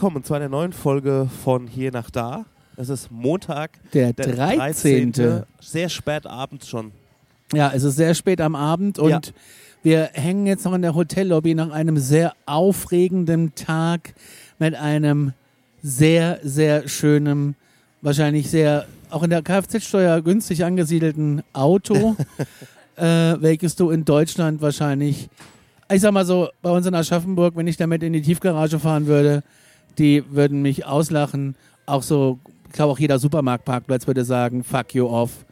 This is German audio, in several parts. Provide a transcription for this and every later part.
Willkommen zu einer neuen Folge von Hier nach Da. Es ist Montag, Der 13. Sehr spät abends schon. Ja, es ist sehr spät am Abend und Ja. wir hängen jetzt noch in der Hotellobby nach einem sehr aufregenden Tag mit einem sehr, sehr schönen, wahrscheinlich sehr, auch in der Kfz-Steuer günstig angesiedelten Auto, äh, welches du in Deutschland wahrscheinlich, ich sag mal so, bei uns in Aschaffenburg, wenn ich damit in die Tiefgarage fahren würde, die würden mich auslachen. Auch so, ich glaube auch jeder Supermarktparkplatz würde sagen, fuck you off.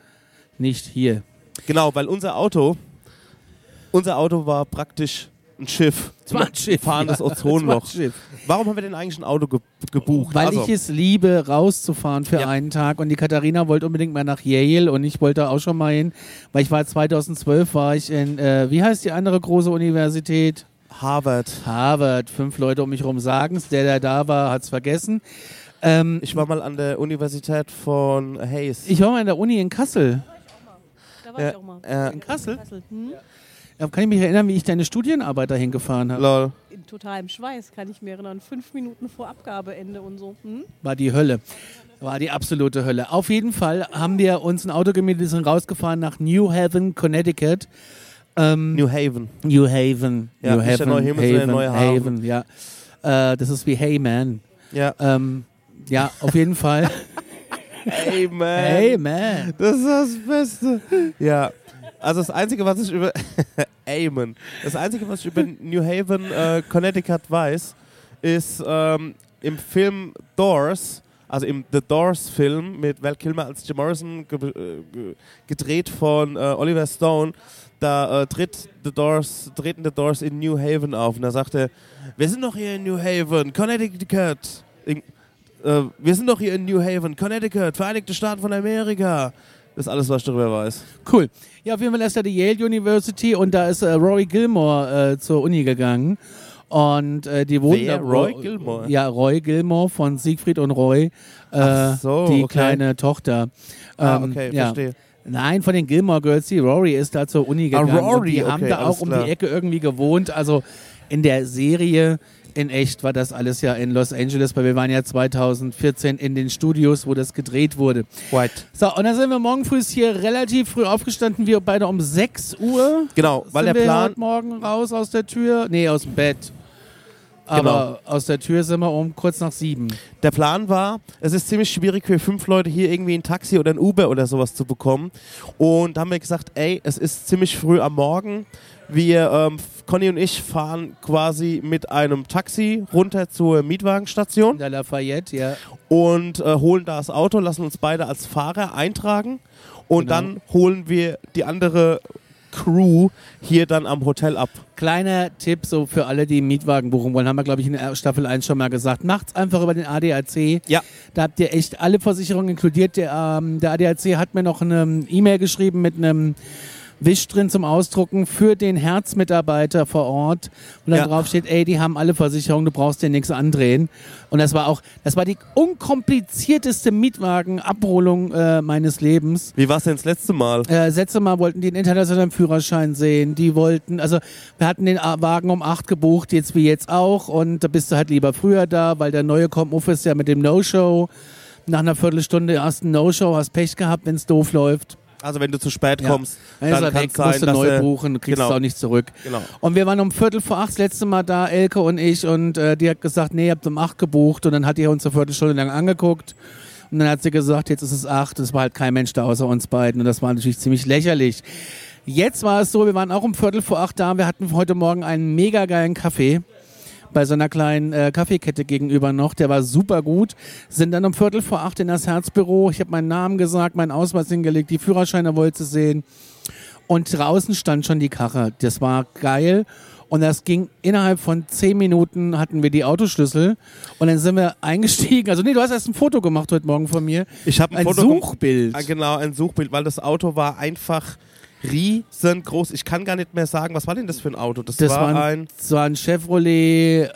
Nicht hier. Genau, weil unser Auto, unser Auto war praktisch ein Schiff. Es war ein Schiff, Fahrendes ja. Ozonloch. Warum haben wir denn eigentlich ein Auto ge gebucht? Weil also, ich es liebe, rauszufahren für Ja. einen Tag. Und die Katharina wollte unbedingt mal nach Yale und ich wollte auch schon mal hin, weil ich war 2012 war ich in, äh, wie heißt die andere große Universität? Harvard. Harvard. Fünf Leute um mich herum sagen es. Der, der da war, hat es vergessen. Ähm, Ich war mal an der Universität von Hayes. ich war mal in der Uni in Kassel. Da war Ja, ich auch mal. äh, In Kassel? Kassel. Hm? Ja, kann ich mich erinnern, wie ich deine Studienarbeit dahin gefahren habe? lol. In totalem Schweiß kann ich mir erinnern. Fünf Minuten vor Abgabeende und so. Hm? War die Hölle. War die absolute Hölle. Auf jeden Fall haben wir uns ein Auto gemietet, sind rausgefahren nach New Haven, Connecticut. Ähm, New Haven. New Haven. Ja, New nicht der neue Himmel, sondern der neue Hafen. Haven, ja. Äh, das ist wie Hey Man. Ja. Ähm, ja, auf jeden Fall. Hey man. hey Man. Das ist das Beste. Ja. Also das Einzige, was ich über Amen. Das Einzige, was ich über New Haven, äh, Connecticut weiß, ist ähm, im Film Doors, also im The Doors Film mit Val Kilmer als Jim Morrison ge äh, ge gedreht von äh, Oliver Stone, da äh, tritt The Doors, treten The Doors in New Haven auf und da sagt er, wir sind doch hier in New Haven, Connecticut. In, äh, wir sind doch hier in New Haven, Connecticut, Vereinigte Staaten von Amerika. Das ist alles, was ich darüber weiß. Cool. Ja, auf jeden Fall ist da die Yale University und da ist äh, Rory Gilmore äh, zur Uni gegangen. Und äh, die wohnen Wer? Roy Gilmore? Ja, Roy Gilmore von Siegfried und Roy. Äh, so, die okay. kleine Tochter. Ah, Ähm, okay, ja. verstehe. Nein, von den Gilmore Girls, die Rory ist da zur Uni Ah, gegangen. Rory, und die haben okay, da alles auch um klar. die Ecke irgendwie gewohnt. Also in der Serie, in echt war das alles ja in Los Angeles, weil wir waren ja 2014 in den Studios, wo das gedreht wurde. White. So, und dann sind wir morgen früh hier relativ früh aufgestanden, wir beide um 6 Uhr. Genau, weil der Plan, Morgen raus aus der Tür. Nee, aus dem Bett. Aber Genau. aus der Tür sind wir um kurz nach sieben. der Plan war, es ist ziemlich schwierig für fünf Leute hier irgendwie ein Taxi oder ein Uber oder sowas zu bekommen. Und da haben wir gesagt, ey, es ist ziemlich früh am Morgen. Wir, ähm, Conny und ich fahren quasi mit einem Taxi runter zur Mietwagenstation der Lafayette, ja. und äh, holen da das Auto, lassen uns beide als Fahrer eintragen und Genau. dann holen wir die andere Crew hier dann am Hotel ab. Kleiner Tipp so für alle, die Mietwagen buchen wollen, haben wir, glaube ich, in Staffel 1 schon mal gesagt. Macht's einfach über den ADAC. Ja. Da habt ihr echt alle Versicherungen inkludiert. Der, ähm, der ADAC hat mir noch eine E-Mail geschrieben mit einem Wisch drin zum Ausdrucken für den Herzmitarbeiter vor Ort. Und da Ja. drauf steht, ey, die haben alle Versicherungen, du brauchst dir nichts andrehen. Und das war auch, das war die unkomplizierteste Mietwagenabholung äh, meines Lebens. Wie war es denn das letzte Mal? Äh, das letzte Mal wollten die einen internationalen Führerschein sehen. Die wollten, also wir hatten den A- Wagen um 8 gebucht, jetzt wie jetzt auch. Und da bist du halt lieber früher da, weil der neue Komp ist ja mit dem No-Show. Nach einer Viertelstunde ein No-Show, hast Pech gehabt, wenn es doof läuft. Also wenn du zu spät Ja. kommst, Dann, ist dann er kann es sein, musst du neu er, buchen, du kriegst genau. es auch nicht zurück. Genau. Und wir waren um Viertel vor acht das letzte Mal da, Elke und ich, und äh, die hat gesagt, nee, ihr habt um acht gebucht. Und dann hat die uns eine Viertelstunde lang angeguckt. Und dann hat sie gesagt, jetzt ist es acht. Es war halt kein Mensch da außer uns beiden. Und das war natürlich ziemlich lächerlich. Jetzt war es so, wir waren auch um Viertel vor acht da. Wir hatten heute Morgen einen mega geilen Kaffee bei so einer kleinen äh, Kaffeekette gegenüber noch. Der war super gut. Sind dann um Viertel vor acht in das Herzbüro. Ich habe meinen Namen gesagt, meinen Ausweis hingelegt, die Führerscheine wollte sehen. Und draußen stand schon die Karre. Das war geil. Und das ging innerhalb von zehn Minuten hatten wir die Autoschlüssel und dann sind wir eingestiegen. Also nee, du hast erst ein Foto gemacht heute Morgen von mir. Ich habe ein, Ein Foto Suchbild. Genau, ein Suchbild, weil das Auto war einfach riesengroß. Ich kann gar nicht mehr sagen, was war denn das für ein Auto? Das, Das war war ein Das war ein Chevrolet, äh,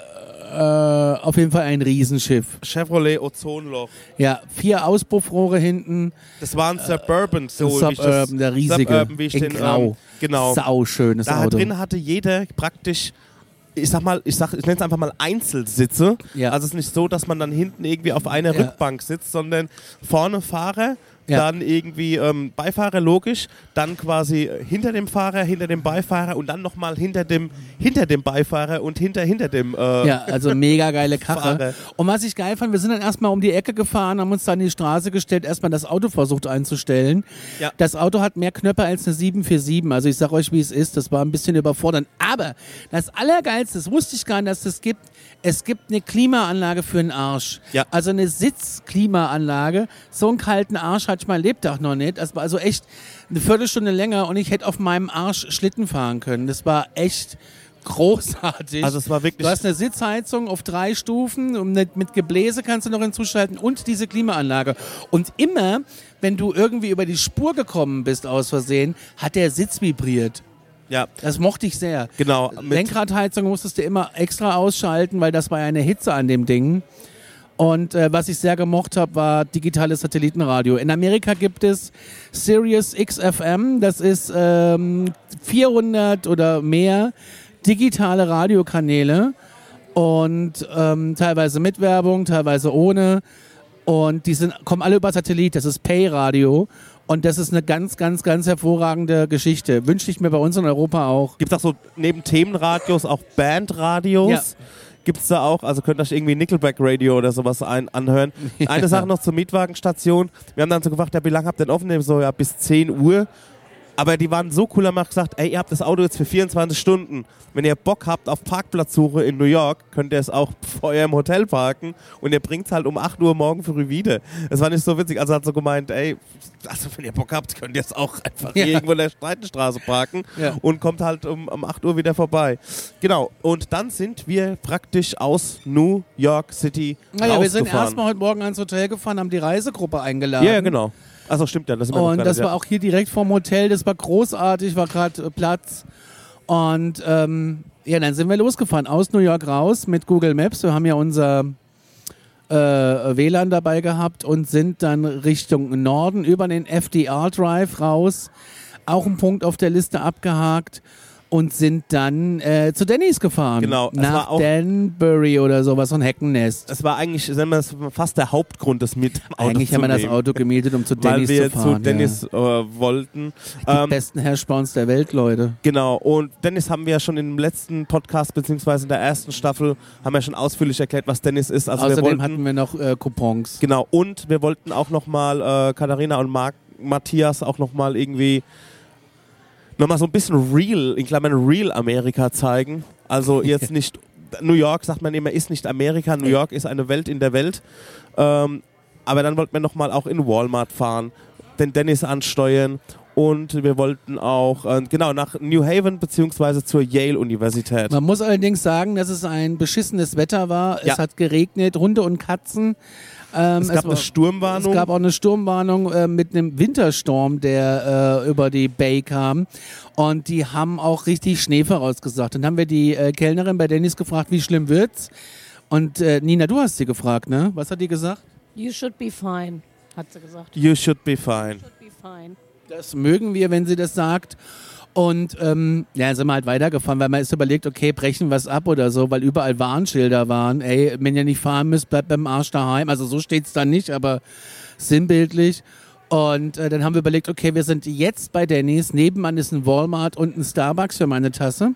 auf jeden Fall ein Riesenschiff. Chevrolet Ozonloch. Ja, vier Auspuffrohre hinten. Das war ein Suburban, so wie ich das, Suburban, der riesige. Suburban, wie ich in den, Grau. Ähm, genau. Sau schönes Da Auto. drin hatte jeder praktisch ich sag mal, ich sag, ich nenne es einfach mal Einzelsitze. Ja. Also es ist nicht so, dass man dann hinten irgendwie auf einer Ja. Rückbank sitzt, sondern vorne Fahrer, Ja. dann irgendwie ähm, Beifahrer logisch, dann quasi hinter dem Fahrer, hinter dem Beifahrer und dann nochmal hinter dem hinter dem Beifahrer und hinter hinter dem äh, Ja, also mega geile Karre. Fahrer. Und was ich geil fand, wir sind dann erstmal um die Ecke gefahren, haben uns dann in die Straße gestellt, erstmal das Auto versucht einzustellen. Ja. Das Auto hat mehr Knöpfe als eine 747. Also ich sag euch, wie es ist, das war ein bisschen überfordernd. Aber das Allergeilste, das wusste ich gar nicht, dass es gibt, es gibt eine Klimaanlage für den Arsch. Ja. Also eine Sitzklimaanlage. So einen kalten Arsch hatte ich mein Lebtag noch nicht. Das war also echt eine Viertelstunde länger und ich hätte auf meinem Arsch Schlitten fahren können. Das war echt großartig. Also es war wirklich Du hast eine Sitzheizung auf drei Stufen und mit, mit Gebläse kannst du noch hinzuschalten und diese Klimaanlage. Und immer, wenn du irgendwie über die Spur gekommen bist aus Versehen, hat der Sitz vibriert. Ja, Das mochte ich sehr. genau Lenkradheizung musstest du immer extra ausschalten, weil das war ja eine Hitze an dem Ding. Und äh, was ich sehr gemocht habe, war digitales Satellitenradio. In Amerika gibt es Sirius XFM, das ist ähm, 400 oder mehr digitale Radiokanäle und ähm, teilweise mit Werbung, teilweise ohne. Und die sind, kommen alle über Satellit, das ist Pay-Radio. Und das ist eine ganz, ganz, ganz hervorragende Geschichte. Wünsche ich mir bei uns in Europa auch. gibt es auch so neben Themenradios auch Bandradios. Ja. Gibt es da auch, also könnt ihr euch irgendwie Nickelback Radio oder sowas ein, anhören. Eine Sache noch zur Mietwagenstation. Wir haben dann so gefragt, ja, wie lange habt ihr denn offen? So, ja, bis 10 Uhr. Aber die waren so cool, haben gesagt, ey, ihr habt das Auto jetzt für 24 Stunden. Wenn ihr Bock habt auf Parkplatzsuche in New York, könnt ihr es auch vor eurem Hotel parken und ihr bringt es halt um 8 Uhr morgen früh wieder. Das war nicht so witzig. Also hat so gemeint, ey, also wenn ihr Bock habt, könnt ihr es auch einfach Ja. irgendwo in der Streitenstraße parken Ja. und kommt halt um, um 8 Uhr wieder vorbei. Genau. Und dann sind wir praktisch aus New York City Naja, wir sind erstmal heute Morgen ans Hotel gefahren, haben die Reisegruppe eingeladen. Ja, genau. Achso, stimmt ja. Das Und das war auch hier direkt vorm Hotel, das war großartig, war gerade äh, Platz. Und ähm, ja, dann sind wir losgefahren, aus New York raus mit Google Maps. Wir haben ja unser äh, WLAN dabei gehabt und sind dann Richtung Norden über den FDR Drive raus. Auch ein Punkt auf der Liste abgehakt. Und sind dann äh, zu Denny's gefahren. Genau, Nach Danbury oder sowas, so ein Heckennest. Es war eigentlich, sagen wir, das fast der Hauptgrund, das mit Auto Eigentlich haben wir das. Auto gemietet, um zu weil Denny's wir zu fahren. zu Dennis äh, wollten. ja. Die Ähm, besten Hashbrowns der Welt, Leute. genau, und Dennis haben wir ja schon im letzten Podcast, beziehungsweise in der ersten Staffel, haben wir schon ausführlich erklärt, was Dennis ist. Also wir Außerdem wollten, hatten wir noch äh, Coupons. Genau, und wir wollten auch nochmal äh, Katharina und Marc, Matthias auch nochmal irgendwie nochmal so ein bisschen real, in Klammern real Amerika zeigen. Also jetzt nicht, New York sagt man immer, ist nicht Amerika, New York ist eine Welt in der Welt. Ähm, aber dann wollten wir nochmal auch in Walmart fahren, den Dennis ansteuern und wir wollten auch, äh, genau, nach New Haven beziehungsweise zur Yale-Universität. Man muss allerdings sagen, dass es ein beschissenes Wetter war. Ja. Es hat geregnet, Hunde und Katzen. Ähm, Es gab war- eine Sturmwarnung. Es gab auch eine Sturmwarnung äh, mit einem Wintersturm, der äh, über die Bay kam. Und die haben auch richtig Schnee vorausgesagt. Dann haben wir die äh, Kellnerin bei Dennis gefragt, wie schlimm wird's? Und äh, Nina, du hast sie gefragt, ne? Was hat die gesagt? You should be fine, hat sie gesagt. You should be fine. Should be fine. Das mögen wir, wenn sie das sagt. Und ähm, ja, sind wir halt weitergefahren, weil man ist überlegt, okay, brechen wir es ab oder so, weil überall Warnschilder waren. Ey, wenn ihr nicht fahren müsst, bleibt beim Arsch daheim. Also so steht's dann nicht, aber sinnbildlich. Und äh, dann haben wir überlegt, okay, wir sind jetzt bei Denny's, nebenan ist ein Walmart und ein Starbucks für meine Tasse.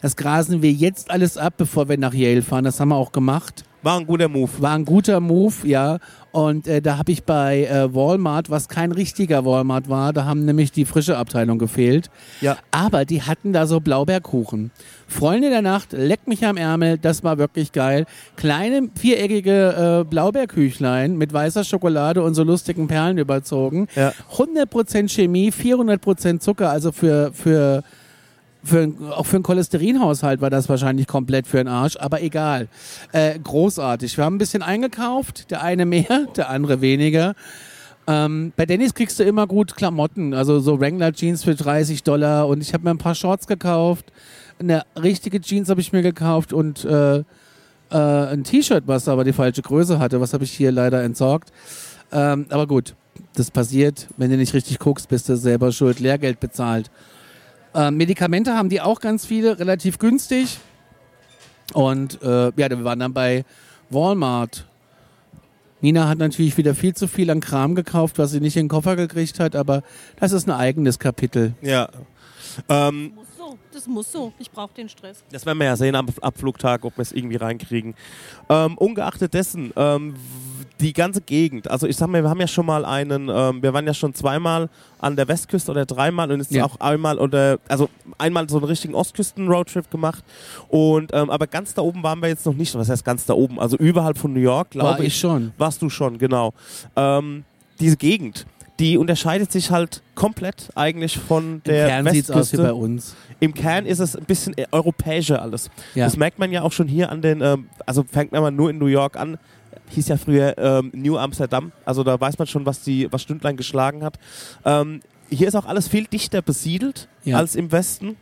Das grasen wir jetzt alles ab, bevor wir nach Yale fahren. Das haben wir auch gemacht. War ein guter Move. War ein guter Move, ja. Und äh, da habe ich bei äh, Walmart, was kein richtiger Walmart war, da haben nämlich die frische Abteilung gefehlt. Ja. Aber die hatten da so Blaubeerkuchen. Freunde der Nacht, leck mich am Ärmel, das war wirklich geil. Kleine viereckige äh, Blaubeerküchlein mit weißer Schokolade und so lustigen Perlen überzogen. Ja. 100% Chemie, 400% Zucker, also für, für, für, auch für einen Cholesterinhaushalt war das wahrscheinlich komplett für den Arsch, aber egal. Äh, großartig. Wir haben ein bisschen eingekauft, der eine mehr, der andere weniger. Ähm, bei Dennis kriegst du immer gut Klamotten, also so Wrangler Jeans für 30 Dollar und ich habe mir ein paar Shorts gekauft. Eine richtige Jeans habe ich mir gekauft und äh, äh, ein T-Shirt, was aber die falsche Größe hatte. Was habe ich hier leider entsorgt. Ähm, aber gut, das passiert. Wenn du nicht richtig guckst, bist du selber schuld. Lehrgeld bezahlt. Ähm, Medikamente haben die auch ganz viele, relativ günstig. Und äh, ja, wir waren dann bei Walmart. Nina hat natürlich wieder viel zu viel an Kram gekauft, was sie nicht in den Koffer gekriegt hat, aber das ist ein eigenes Kapitel. Ja. Ähm, Muss so, das muss so. Ich brauche den Stress. Das werden wir ja sehen am Abflugtag, ob wir es irgendwie reinkriegen. Ähm, ungeachtet dessen, ähm, die ganze Gegend, also ich sag mal, wir haben ja schon mal einen, ähm, wir waren ja schon zweimal an der Westküste oder dreimal und jetzt Ja. auch einmal oder, also einmal so einen richtigen Ostküsten-Roadtrip gemacht und, ähm, aber ganz da oben waren wir jetzt noch nicht, was heißt ganz da oben, also überhalb von New York, War glaube ich ich. schon. Warst du schon, genau. Ähm, diese Gegend, die unterscheidet sich halt komplett eigentlich von der Im Kern sieht es aus wie Westküste. bei uns. Im Kern ist es ein bisschen äh, europäischer alles. Ja. Das merkt man ja auch schon hier an den, ähm, also fängt man mal nur in New York an, hieß ja früher ähm, New Amsterdam, also da weiß man schon, was die, was Stündlein geschlagen hat. Ähm, hier ist auch alles viel dichter besiedelt Ja. als im Westen.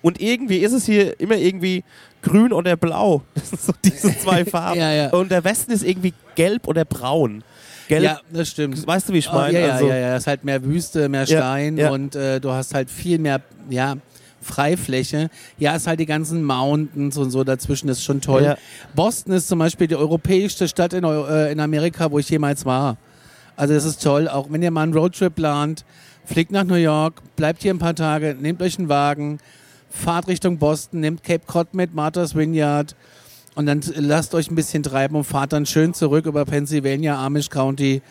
Und irgendwie ist es hier immer irgendwie grün oder blau. Das sind so diese zwei Farben. Ja, ja. Und der Westen ist irgendwie gelb oder braun. Gelb, Ja, das stimmt. weißt du, wie ich Oh, meine? ja, ja, also, ja, ja, es ist halt mehr Wüste, mehr Ja, Stein ja. und äh, du hast halt viel mehr, ja, Freifläche. Ja, es ist halt die ganzen Mountains und so dazwischen, das ist schon toll. Ja. Boston ist zum Beispiel die europäischste Stadt in, äh, in Amerika, wo ich jemals war. Also das ist toll, auch wenn ihr mal einen Roadtrip plant, fliegt nach New York, bleibt hier ein paar Tage, nehmt euch einen Wagen, fahrt Richtung Boston, nehmt Cape Cod mit, Martha's Vineyard und dann lasst euch ein bisschen treiben und fahrt dann schön zurück über Pennsylvania, Amish County.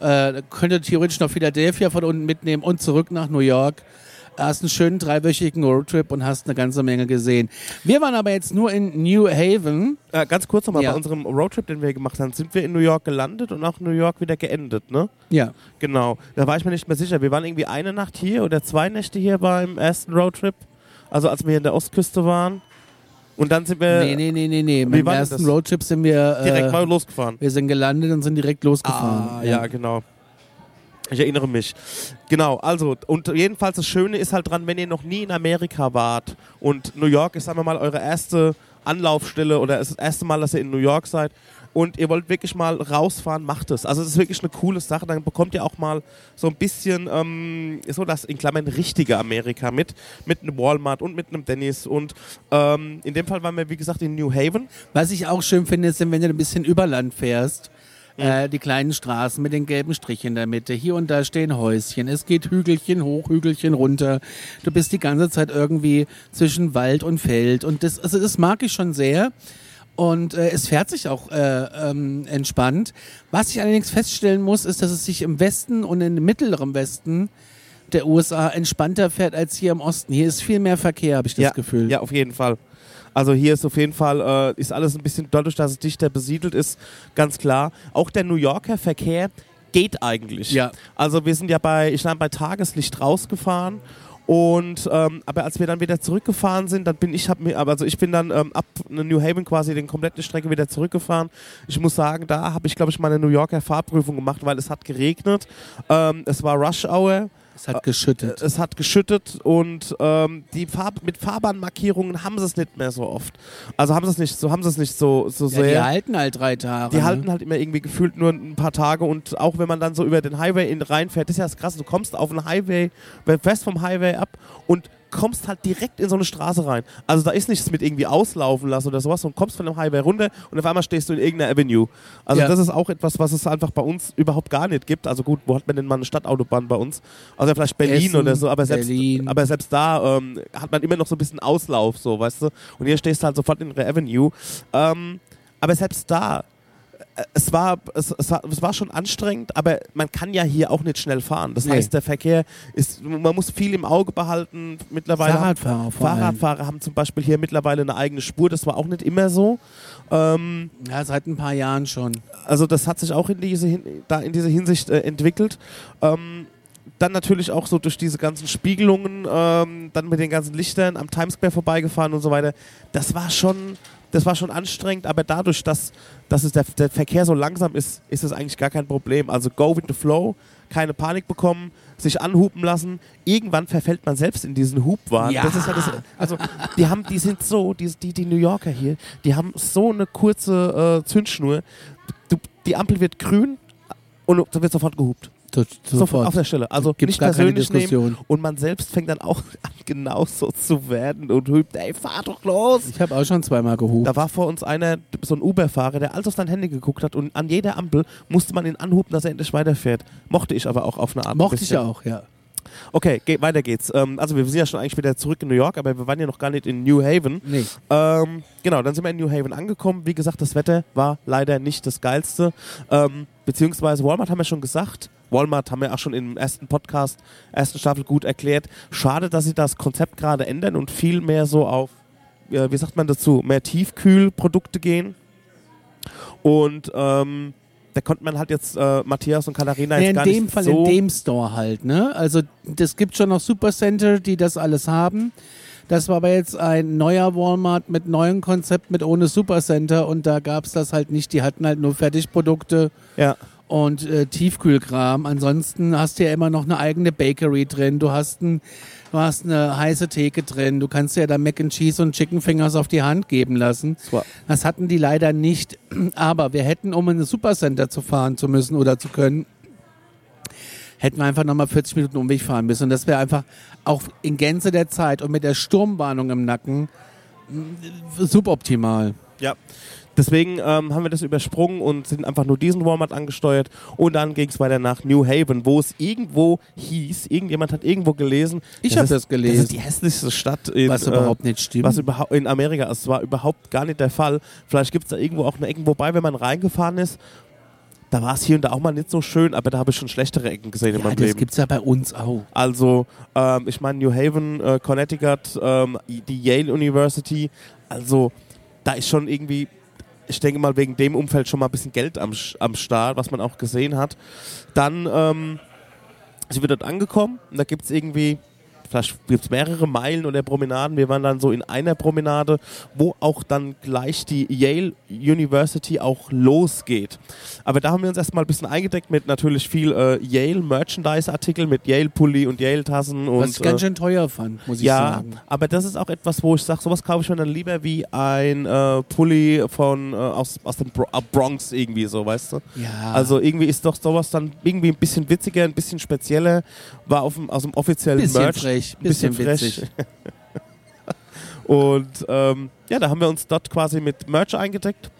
Äh, könnt ihr theoretisch noch Philadelphia von unten mitnehmen und zurück nach New York. Hast einen schönen dreiwöchigen Roadtrip und hast eine ganze Menge gesehen. Wir waren aber jetzt nur in New Haven. Äh, ganz kurz nochmal, Ja. bei unserem Roadtrip, den wir gemacht haben, sind wir in New York gelandet und auch in New York wieder geendet, ne? Ja. Genau. Da war ich mir nicht mehr sicher. Wir waren irgendwie eine Nacht hier oder zwei Nächte hier beim ersten Roadtrip. Also als wir hier in der Ostküste waren. Und dann sind wir nee, nee, nee, nee, nee. Beim ersten? Roadtrip sind wir, direkt äh, mal losgefahren. wir sind gelandet und sind direkt losgefahren. Ah, ja, genau. Ich erinnere mich. Genau, also, und jedenfalls das Schöne ist halt dran, wenn ihr noch nie in Amerika wart und New York ist, sagen wir mal, eure erste Anlaufstelle oder ist das erste Mal, dass ihr in New York seid und ihr wollt wirklich mal rausfahren, macht es. Also, es ist wirklich eine coole Sache. Dann bekommt ihr auch mal so ein bisschen, ähm, so das in Klammern richtige Amerika mit, mit einem Walmart und mit einem Dennis und ähm, in dem Fall waren wir, wie gesagt, in New Haven. Was ich auch schön finde, ist, wenn du ein bisschen über Land fährst. Äh, die kleinen Straßen mit den gelben Strichen in der Mitte. Hier und da stehen Häuschen. Es geht Hügelchen hoch, Hügelchen runter. Du bist die ganze Zeit irgendwie zwischen Wald und Feld. Und das, also das mag ich schon sehr. Und äh, es fährt sich auch äh, ähm, entspannt. Was ich allerdings feststellen muss, ist, dass es sich im Westen und im mittleren Westen der USA entspannter fährt als hier im Osten. Hier ist viel mehr Verkehr, habe ich das ja, Gefühl. Ja, auf jeden Fall. Also hier ist auf jeden Fall, äh, ist alles ein bisschen, dadurch, dass es dichter besiedelt ist, ganz klar. Auch der New Yorker Verkehr geht eigentlich. Ja. Also wir sind ja bei, ich bin bei Tageslicht rausgefahren und ähm, aber als wir dann wieder zurückgefahren sind, dann bin ich hab mir, also ich bin dann ähm, ab New Haven quasi den komplette Strecke wieder zurückgefahren. Ich muss sagen, da habe ich glaube ich meine New Yorker Fahrprüfung gemacht, weil es hat geregnet, ähm, es war Rush Hour. Es hat geschüttet. Es hat geschüttet und ähm, die Farb mit Fahrbahnmarkierungen haben sie es nicht mehr so oft. Also haben sie es nicht so, haben sie es nicht so, so Ja, sehr. die halten halt drei Tage. Die ne? halten halt immer irgendwie gefühlt nur ein paar Tage und auch wenn man dann so über den Highway in reinfährt, das ist ja das Krasse, du kommst auf einen Highway, fährst vom Highway ab und kommst halt direkt in so eine Straße rein. Also da ist nichts mit irgendwie auslaufen lassen oder sowas und kommst von dem Highway runter und auf einmal stehst du in irgendeiner Avenue. Also Ja. das ist auch etwas, was es einfach bei uns überhaupt gar nicht gibt. Also gut, wo hat man denn mal eine Stadtautobahn bei uns? Also vielleicht Berlin Essen, oder so, aber selbst, Berlin. aber selbst da ähm, hat man immer noch so ein bisschen Auslauf, so, weißt du? Und hier stehst du halt sofort in der Avenue. Ähm, aber selbst da, es war, es, es, war, es war schon anstrengend, aber man kann ja hier auch nicht schnell fahren. Das Nee. heißt, der Verkehr ist, man muss viel im Auge behalten. Mittlerweile Fahrradfahrer. Fahrradfahrer haben zum Beispiel hier mittlerweile eine eigene Spur. Das war auch nicht immer so. Ähm, Ja, seit ein paar Jahren schon. also das hat sich auch in diese, da in diese Hinsicht äh, entwickelt. Ähm, dann natürlich auch so durch diese ganzen Spiegelungen, ähm, dann mit den ganzen Lichtern am Times Square vorbeigefahren und so weiter. Das war schon, das war schon anstrengend, aber dadurch, dass, dass es der, der Verkehr so langsam ist, ist es eigentlich gar kein Problem. Also go with the flow, keine Panik bekommen, sich anhupen lassen. Irgendwann verfällt man selbst in diesen Hubwahn. Ja. Das ist ja das, also die haben, die sind so, die, die, die New Yorker hier, die haben so eine kurze äh, Zündschnur. Du, die Ampel wird grün und du wird sofort gehupt. So, sofort. auf der Stelle. Also Gibt's nicht gar keine persönlich nehmen. Diskussion. Und man selbst fängt dann auch an, genauso zu werden und hübt, ey, fahr doch los. Ich habe auch schon zweimal gehupt. Da war vor uns einer, so ein Uber-Fahrer, der alles auf sein Handy geguckt hat und an jeder Ampel musste man ihn anhupen, dass er endlich weiterfährt. Mochte ich aber auch auf eine Art. Mochte ich bisschen. auch, ja. Okay, geht, weiter geht's. Ähm, also wir sind ja schon eigentlich wieder zurück in New York, aber wir waren ja noch gar nicht in New Haven. Nee. Ähm, genau, dann sind wir in New Haven angekommen. Wie gesagt, das Wetter war leider nicht das geilste. Ähm, beziehungsweise Walmart haben wir schon gesagt. Walmart haben wir auch schon im ersten Podcast, ersten Staffel gut erklärt. Schade, dass sie das Konzept gerade ändern und viel mehr so auf, äh, wie sagt man dazu, mehr Tiefkühlprodukte gehen. Und ähm, da konnte man halt jetzt äh, Matthias und Katharina Nee, jetzt in gar dem nicht Fall so in dem Store halt, ne? Also das gibt schon noch Supercenter, die das alles haben. Das war aber jetzt ein neuer Walmart mit neuem Konzept, mit ohne Supercenter und da gab es das halt nicht. Die hatten halt nur Fertigprodukte ja. Und äh, Tiefkühlkram. Ansonsten hast du ja immer noch eine eigene Bakery drin. Du hast, ein, du hast eine heiße Theke drin. Du kannst ja da Mac and Cheese und Chicken Fingers auf die Hand geben lassen. war- Das hatten die leider nicht. Aber wir hätten, um in ein Supercenter zu fahren zu müssen oder zu können, hätten wir einfach nochmal 40 Minuten Umweg fahren müssen. Und das wäre einfach auch in Gänze der Zeit und mit der Sturmwarnung im Nacken suboptimal. Ja. Deswegen ähm, haben wir das übersprungen und sind einfach nur diesen Walmart angesteuert. Und dann ging es weiter nach New Haven, wo es irgendwo hieß, irgendjemand hat irgendwo gelesen. Ich habe das Das gelesen. ist die hässlichste Stadt in, was äh, überhaupt nicht stimmt. was überhaupt in Amerika ist. Das war überhaupt gar nicht der Fall. Vielleicht gibt es da irgendwo auch eine Ecken, wobei, wenn man reingefahren ist, da war es hier und da auch mal nicht so schön, aber da habe ich schon schlechtere Ecken gesehen in ja, meinem das Leben. gibt's ja bei uns auch. Also, ähm, ich meine, New Haven, äh, Connecticut, ähm, die Yale University, also da ist schon irgendwie, ich denke mal, wegen dem Umfeld schon mal ein bisschen Geld am, am Start, was man auch gesehen hat. Dann ähm, sind wir dort angekommen und da gibt es irgendwie, vielleicht gibt es mehrere Meilen oder Promenaden. Wir waren dann so in einer Promenade, wo auch dann gleich die Yale University auch losgeht. Aber da haben wir uns erstmal ein bisschen eingedeckt mit natürlich viel äh, Yale Merchandise-Artikel, mit Yale Pulli und Yale Tassen und Was ich ganz äh, schön teuer fand, muss ich ja, sagen. aber das ist auch etwas, wo ich sage, sowas kaufe ich mir dann lieber wie ein äh, Pulli von äh, aus, aus dem äh, Bronx irgendwie so, weißt du? Ja. Also irgendwie ist doch sowas dann irgendwie ein bisschen witziger, ein bisschen spezieller, war auf dem, aus dem offiziellen bisschen Merch. frech, ein bisschen bisschen, frech. witzig. Und ähm, ja, da haben wir uns dort quasi mit Merch eingedeckt,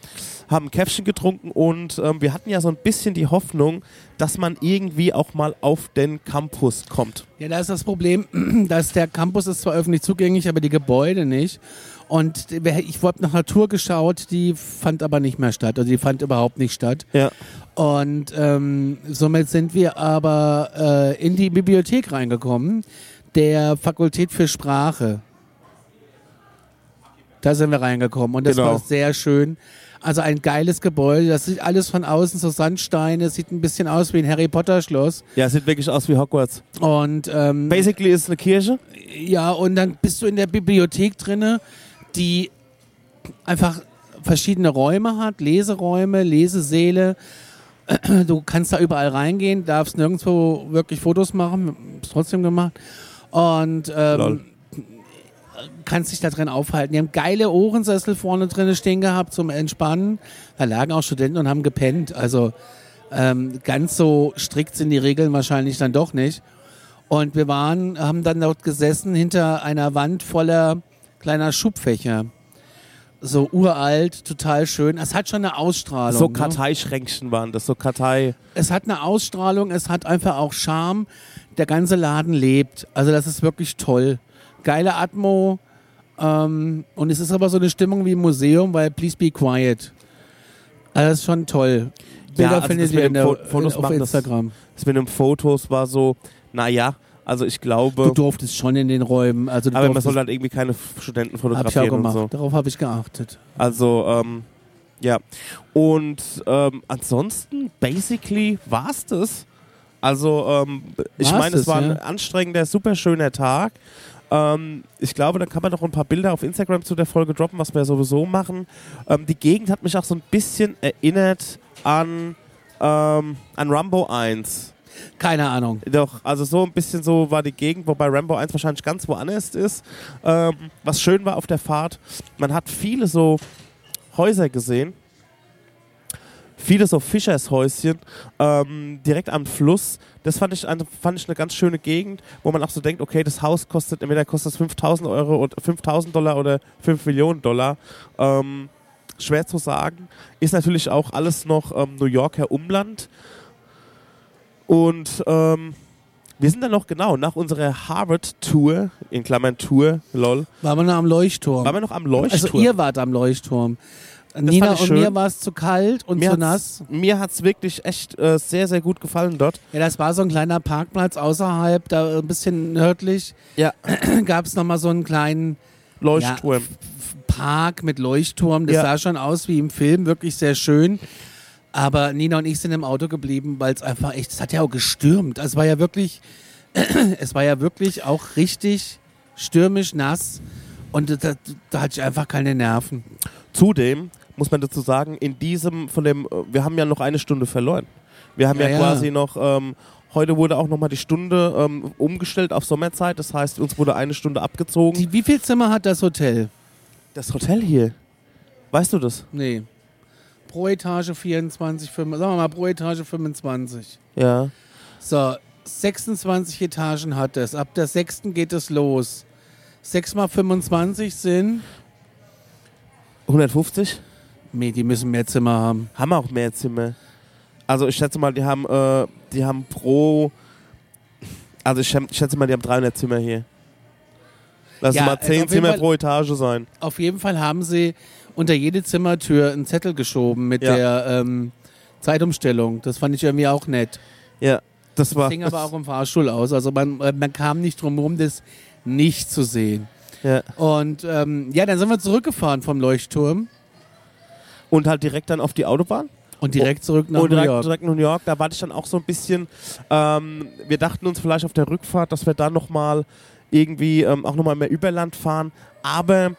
haben ein Käffchen getrunken und ähm, wir hatten ja so ein bisschen die Hoffnung, dass man irgendwie auch mal auf den Campus kommt. Ja, da ist das Problem, dass der Campus ist zwar öffentlich zugänglich, aber die Gebäude nicht. Und wer- ich habe nach Natur geschaut, die fand aber nicht mehr statt. Also die fand überhaupt nicht statt. Ja. Und ähm, somit sind wir aber äh, in die Bibliothek reingekommen, der Fakultät für Sprache. Da sind wir reingekommen und das Genau. war sehr schön. Also ein geiles Gebäude, das sieht alles von außen so Sandsteine, sieht ein bisschen aus wie ein Harry Potter Schloss. Ja, es sieht wirklich aus wie Hogwarts. Und ähm, Basically ist es eine Kirche. ja, und dann bist du in der Bibliothek drinne, die einfach verschiedene Räume hat, Leseräume, Lesesäle. Du kannst da überall reingehen, darfst nirgendwo wirklich Fotos machen, ist trotzdem gemacht. Und ähm, kannst dich da drin aufhalten. Die haben geile Ohrensessel vorne drin stehen gehabt zum Entspannen. Da lagen auch Studenten und haben gepennt. Also ähm, ganz so strikt sind die Regeln wahrscheinlich dann doch nicht. Und wir waren, haben dann dort gesessen hinter einer Wand voller kleiner Schubfächer. So uralt, total schön. Es hat schon eine Ausstrahlung. So ne? Karteischränkchen waren das, so Kartei. Es hat eine Ausstrahlung, es hat einfach auch Charme. Der ganze Laden lebt. Also das ist wirklich toll. Geile Atmo. Ähm, und es ist aber so eine Stimmung wie im Museum, weil Please Be Quiet. Also das ist schon toll. Bilder also findet ihr in der, Fo- Fotos auf machen das- Instagram. Das mit den Fotos war so, naja, also ich Du glaube, durftest schon in den Räumen. Also du aber man soll halt irgendwie keine Studenten hab ich auch fotografieren gemacht. so. Darauf habe ich geachtet. Also, ähm, ja. Und ähm, ansonsten, basically, war's das. Also, ähm, ich meine, es war ein ja? anstrengender, super schöner Tag. Ähm, ich glaube, dann kann man noch ein paar Bilder auf Instagram zu der Folge droppen, was wir sowieso machen. Ähm, die Gegend hat mich auch so ein bisschen erinnert an, ähm, an Rambo 1. Keine Ahnung. Doch, also so ein bisschen so war die Gegend, wobei Rambo 1 wahrscheinlich ganz woanders ist. Ähm, was schön war auf der Fahrt, man hat viele so Häuser gesehen. Viele so Fischershäuschen ähm, direkt am Fluss. Das fand ich, eine- fand ich eine ganz schöne Gegend, wo man auch so denkt, okay, das Haus kostet, entweder kostet es 5000 Euro oder 5000 Dollar oder 5 Millionen Dollar. Ähm, schwer zu sagen. Ist natürlich auch alles noch ähm, New Yorker Umland. Und ähm, wir sind dann noch genau nach unserer Harvard-Tour, in Klammern Tour, lol, Waren wir noch am Leuchtturm. waren wir noch am Leuchtturm. also ihr wart am Leuchtturm. Nina und mir war es zu kalt und mir zu nass. Mir hat es wirklich echt äh, sehr, sehr gut gefallen dort. Ja, das war so ein kleiner Parkplatz außerhalb, da ein bisschen nördlich. Ja. Gab es nochmal so einen kleinen Leuchtturm. Park mit Leuchtturm. Das Ja. sah schon aus wie im Film, wirklich sehr schön. Aber Nina und ich sind im Auto geblieben, weil es einfach echt, es hat ja auch gestürmt. Also Es war ja wirklich, es war ja wirklich auch richtig stürmisch nass. Und da, da hatte ich einfach keine Nerven. Zudem muss man dazu sagen, in diesem von dem, äh, wir haben ja noch eine Stunde verloren. Wir haben ja, Ja, ja. quasi noch, ähm, heute wurde auch nochmal die Stunde ähm, umgestellt auf Sommerzeit. Das heißt, uns wurde eine Stunde abgezogen. Die, wie viel Zimmer hat das Hotel? das Hotel hier, weißt du das? Nee. Pro Etage 24, 25, sagen wir mal pro Etage 25. Ja. So, 26 Etagen hat es. Ab der sechsten geht es los. 6 mal 25 sind. 150? Nee, die müssen mehr Zimmer haben. Haben auch mehr Zimmer. Also ich schätze mal, die haben, äh, die haben pro, also ich schätze mal, die haben 300 Zimmer hier. Lass Ja, mal also 10 auf jeden Zimmer Fall- pro Etage sein. Auf jeden Fall haben sie unter jede Zimmertür einen Zettel geschoben mit Ja. der ähm, Zeitumstellung. Das fand ich irgendwie auch nett. Ja, das war. Das ging aber auch im Fahrstuhl aus. Also man, äh, man kam nicht drum herum, das nicht zu sehen. Ja. Und ähm, ja, dann sind wir zurückgefahren vom Leuchtturm Und halt direkt dann auf die Autobahn. und direkt zurück nach und New direkt, York. direkt New York. Da war ich dann auch so ein bisschen. Ähm, wir dachten uns vielleicht auf der Rückfahrt, dass wir dann nochmal irgendwie ähm, auch nochmal mehr Überland fahren. Aber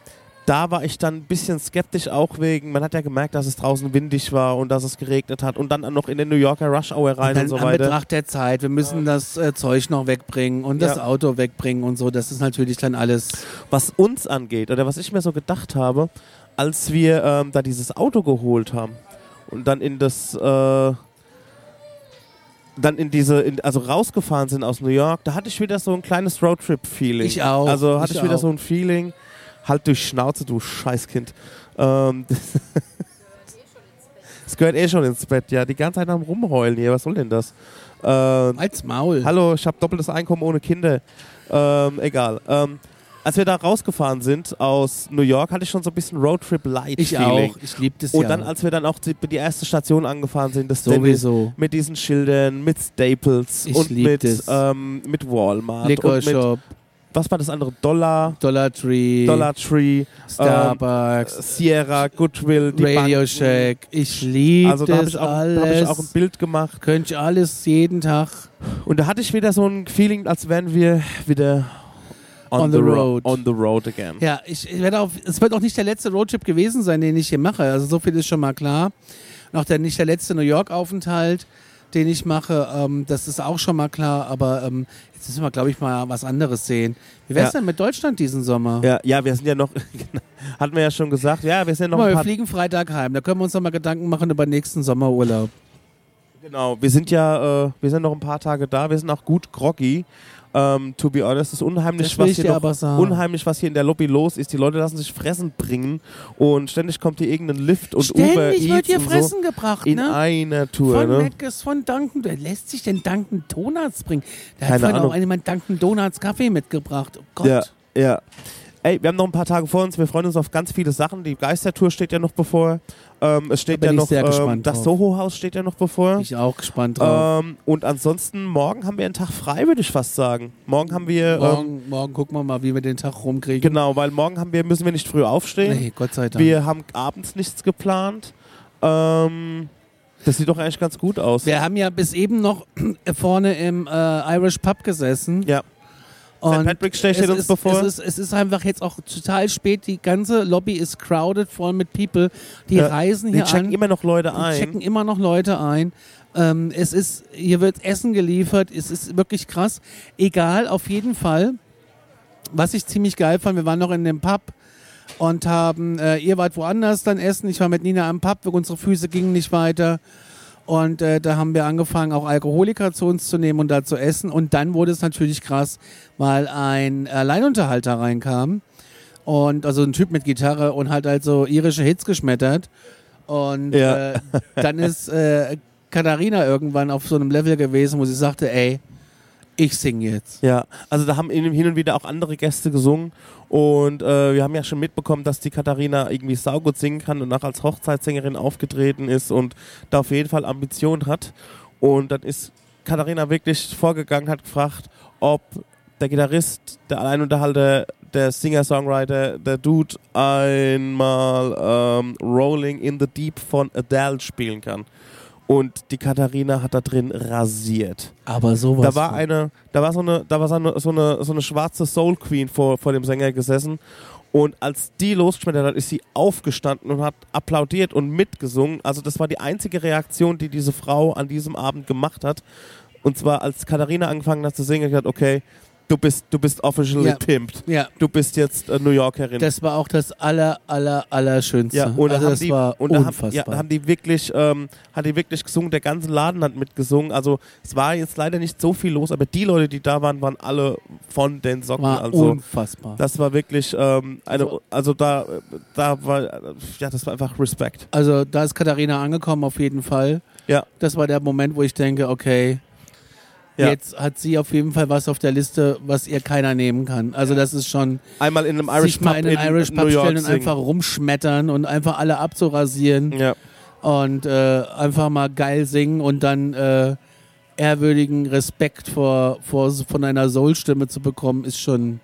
da war ich dann ein bisschen skeptisch auch wegen, man hat ja gemerkt, dass es draußen windig war und dass es geregnet hat und dann noch in den New Yorker Rush Hour rein und, dann so an weiter. Betracht der Zeit, wir müssen das äh, Zeug noch wegbringen und das Ja. Auto wegbringen und so. Das ist natürlich dann alles. Was uns angeht oder was ich mir so gedacht habe, als wir ähm, da dieses Auto geholt haben und dann in das, äh, dann in diese, in, also rausgefahren sind aus New York, da hatte ich wieder so ein klees Roadtrip-Feeling. Ich auch, Also hatte ich ich, wieder auch. so ein Feeling, halt durch Schnauze, du Scheißkind. Ähm, Es gehört eh schon ins Bett, ja. Die ganze Zeit am Rumheulen hier, was soll denn das? Ähm, Als Maul. Hallo, ich habe doppeltes Einkommen ohne Kinder. Ähm, egal. Ähm, als wir da rausgefahren sind aus New York, hatte ich schon so ein bisschen Roadtrip-Light. Ich auch. Ich liebe das Und ja. dann, als wir dann auch die, die erste Station angefahren sind, das Sowieso. mit diesen Schildern, mit Staples Ich und mit, ähm, mit Walmart Liquor und mit, Shop, was war das andere? Dollar, Dollar Tree, Dollar Tree, Starbucks, Sierra, Goodwill, die Radio Banken. Shack. Ich liebe Also da habe ich, auch- da hab ich auch ein Bild gemacht. Könnte ich alles jeden Tag. Und da hatte ich wieder so ein Feeling, als wären wir wieder on, On the, the ro- road. On the road again. Ja, ich, ich werde auch, es wird auch nicht der letzte Roadtrip gewesen sein, den ich hier mache. Also so viel ist schon mal klar. Noch der, nicht der letzte New York-Aufenthalt, den ich mache. Ähm, das ist auch schon mal klar. Aber ähm, jetzt müssen wir, glaube ich, mal was anderes sehen. Wie wär's Ja. denn mit Deutschland diesen Sommer? Ja, ja, wir sind ja noch, hatten wir ja schon gesagt, ja, wir sind ja noch mal, ein wir paar, fliegen Freitag heim. Da können wir uns noch mal Gedanken machen über nächsten Sommerurlaub. genau, wir sind ja, äh, wir sind noch ein paar Tage da, wir sind auch gut groggy. Ähm, to be honest, es ist unheimlich, was hier unheimlich, was hier in der Lobby los ist. Die Leute lassen sich fressen bringen und ständig kommt hier irgendein Lift und Uber Ständig wird hier und so Fressen gebracht, in ne? einer Tour. Von ne? Meckes, von Dunkin' Wer lässt sich denn Dunkin' Donuts bringen? Da hat vorhin auch jemand Dunkin' Donuts Kaffee mitgebracht. Oh Gott. Ja, ja. Ey, wir haben noch ein paar Tage vor uns. Wir freuen uns auf ganz viele Sachen. Die Geistertour steht ja noch bevor. Ähm, es steht Da bin ja ich noch, sehr ähm, gespannt das. Soho-Haus steht ja noch bevor. Bin ich auch gespannt drauf. Ähm, und ansonsten, morgen haben wir einen Tag frei, würde ich fast sagen. Morgen haben wir, ähm, morgen, morgen gucken wir mal, wie wir den Tag rumkriegen. genau, weil morgen haben wir, müssen wir nicht früh aufstehen. Nee, Gott sei Dank. wir haben abends nichts geplant. Ähm, das sieht doch eigentlich ganz gut aus. Wir haben ja bis eben noch vorne im äh, Irish Pub gesessen. Ja. Und Patrick's Day steht es uns ist, bevor. Es ist, es ist einfach jetzt auch total spät. Die ganze Lobby ist crowded, voll mit People. Die Ja, reisen Die hier checken an. immer noch Leute Die ein. checken immer noch Leute ein. Ähm, es ist, hier wird Essen geliefert. Es ist wirklich krass. Egal, auf jeden Fall. Was ich ziemlich geil fand, wir waren noch in dem Pub und haben, äh, ihr wart woanders dann essen. Ich war mit Nina am Pub, unsere Füße gingen nicht weiter. Und äh, da haben wir angefangen, auch Alkoholiker zu uns zu nehmen und da zu essen. Und dann wurde es natürlich krass, weil ein Alleinunterhalter reinkam. Und also ein Typ mit Gitarre und hat halt so irische Hits geschmettert. Und Ja. äh, dann ist äh, Katharina irgendwann auf so einem Level gewesen, wo sie sagte, ey, ich sing jetzt. Ja, also da haben hin und wieder auch andere Gäste gesungen und äh, wir haben ja schon mitbekommen, dass die Katharina irgendwie saugut singen kann und auch als Hochzeitssängerin aufgetreten ist und da auf jeden Fall Ambition hat. Und dann ist Katharina wirklich vorgegangen, hat gefragt, ob der Gitarrist, der Alleinunterhalter, der Singer-Songwriter, der Dude einmal ähm, Rolling in the Deep von Adele spielen kann. Und die Katharina hat da drin rasiert. Aber sowas. Da war eine, da war so eine, da war so eine, so eine, so eine schwarze Soul Queen vor, vor dem Sänger gesessen. Und als die losgeschmettert hat, ist sie aufgestanden und hat applaudiert und mitgesungen. Also das war die einzige Reaktion, die diese Frau an diesem Abend gemacht hat. Und zwar als Katharina angefangen hat zu singen, hat gesagt, okay, du bist, du bist officially Ja. pimped. ja, Du bist jetzt äh, New Yorkerin. das war auch das aller, aller, aller Schönste. Ja, und da also das die, war und da haben, unfassbar. ja, haben die wirklich, ähm, hat die wirklich gesungen, der ganze Laden hat mitgesungen. Also es war jetzt leider nicht so viel los, aber die Leute, die da waren, waren alle von den Socken. war also unfassbar. das war wirklich ähm, eine, So. also da, da war, ja, das war einfach Respekt. Also da ist Katharina angekommen auf jeden Fall. Ja. Das war der Moment, wo ich denke, okay, Ja. jetzt hat sie auf jeden Fall was auf der Liste, was ihr keiner nehmen kann. Also das ist schon Einmal in einem Irish sich mal in den Irish New Pub York stellen und singen. einfach rumschmettern und einfach alle abzurasieren Ja, und äh, einfach mal geil singen und dann äh, ehrwürdigen Respekt vor, vor von einer Soul-Stimme zu bekommen, ist schon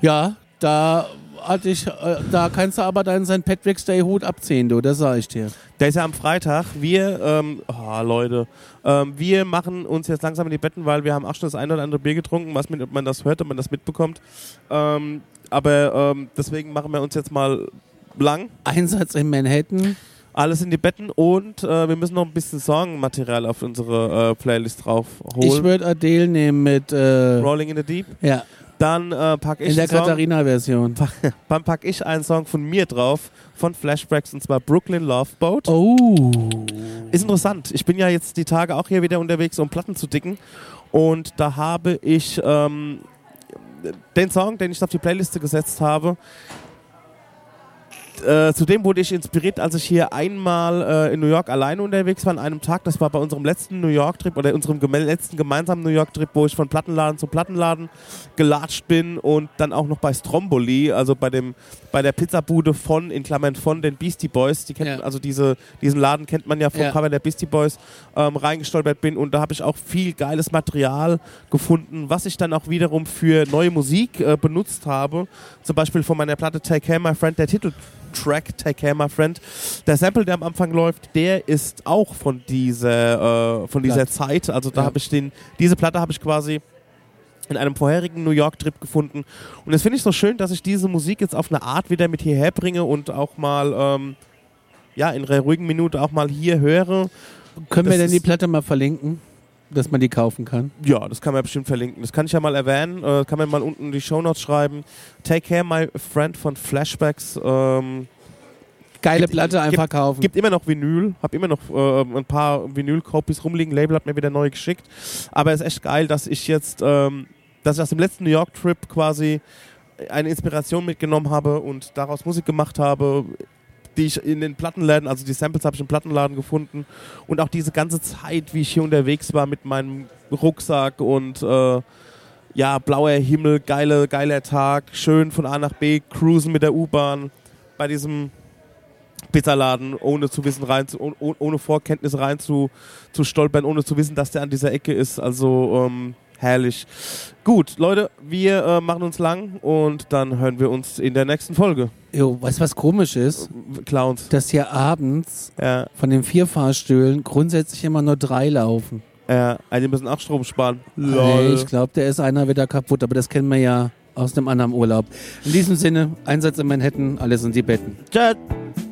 ja, da hatte ich, äh, da kannst du aber deinen St. Patrick's Day Hut abziehen, du, das sag ich dir. der ist ja am Freitag. Wir, ähm, oh, Leute, ähm, wir machen uns jetzt langsam in die Betten, weil wir haben auch schon das eine oder andere Bier getrunken, was mit, ob man das hört, ob man das mitbekommt. Ähm, aber ähm, deswegen machen wir uns jetzt mal lang. Einsatz in Manhattan. alles in die Betten und äh, wir müssen noch ein bisschen Songmaterial auf unsere äh, Playlist drauf Ich holen. würde Adele nehmen mit äh, Rolling in the Deep. ja, Dann äh, packe ich, in der Katharina-Version. dann pack ich einen Song von mir drauf, von Flashbacks, und zwar Brooklyn Love Boat. Oh. Ist interessant. Ich bin ja jetzt die Tage auch hier wieder unterwegs, um Platten zu dicken. Und da habe ich ähm, den Song, den ich auf die Playliste gesetzt habe, äh, zudem wurde ich inspiriert, als ich hier einmal äh, in New York alleine unterwegs war an einem Tag. Das war bei unserem letzten New York-Trip oder unserem geme letzten gemeinsamen New York-Trip, wo ich von Plattenladen zu Plattenladen gelatscht bin und dann auch noch bei Stromboli, also bei dem bei der Pizzabude von in Klammern von den Beastie Boys. Die kennt, Ja. also diese diesen Laden kennt man ja vom Ja. Cover der Beastie Boys ähm, reingestolpert bin und da habe ich auch viel geiles Material gefunden, was ich dann auch wiederum für neue Musik äh, benutzt habe. Zum Beispiel von meiner Platte Take Care My Friend, der Titeltrack Take Care My Friend. Der Sample, der am Anfang läuft, der ist auch von dieser, äh, von dieser. Zeit. Also da Ja. habe ich den, diese Platte habe ich quasi in einem vorherigen New York-Trip gefunden. Und das finde ich so schön, dass ich diese Musik jetzt auf eine Art wieder mit hierher bringe und auch mal ähm, ja, in einer ruhigen Minute auch mal hier höre. Können wir Das denn die Platte mal verlinken, dass man die kaufen kann? Ja, das kann man bestimmt verlinken. Das kann ich ja mal erwähnen. Äh, kann man mal unten in die Shownotes schreiben. Take Care, My Friend von Flashbacks. Ähm, Geile Gibt- Platte einfach kaufen. gibt immer noch Vinyl. Hab immer noch äh, ein paar Vinyl-Copies rumliegen. Label hat mir wieder neu geschickt. Aber es ist echt geil, dass ich jetzt, ähm, dass ich aus dem letzten New York-Trip quasi eine Inspiration mitgenommen habe und daraus Musik gemacht habe, die ich in den Plattenläden, also die Samples habe ich im Plattenladen gefunden und auch diese ganze Zeit, wie ich hier unterwegs war mit meinem Rucksack und äh, ja, blauer Himmel, geile, geiler Tag, schön von A nach B, cruisen mit der U-Bahn bei diesem Pizzaladen, ohne zu wissen, rein zu, oh- ohne Vorkenntnis rein zu, zu stolpern, ohne zu wissen, dass der an dieser Ecke ist. Also ähm, herrlich. Gut, Leute, wir äh, machen uns lang und dann hören wir uns in der nächsten Folge. Jo, weißt du, was komisch ist? Clowns. Dass hier abends Ja, von den vier Fahrstühlen grundsätzlich immer nur drei laufen. ja, die müssen auch Strom sparen. Hey, ich glaube, der ist einer wieder kaputt, aber das kennen wir ja aus einem anderen Urlaub. In diesem Sinne, Einsatz in Manhattan, alles in die Betten. Tschüss.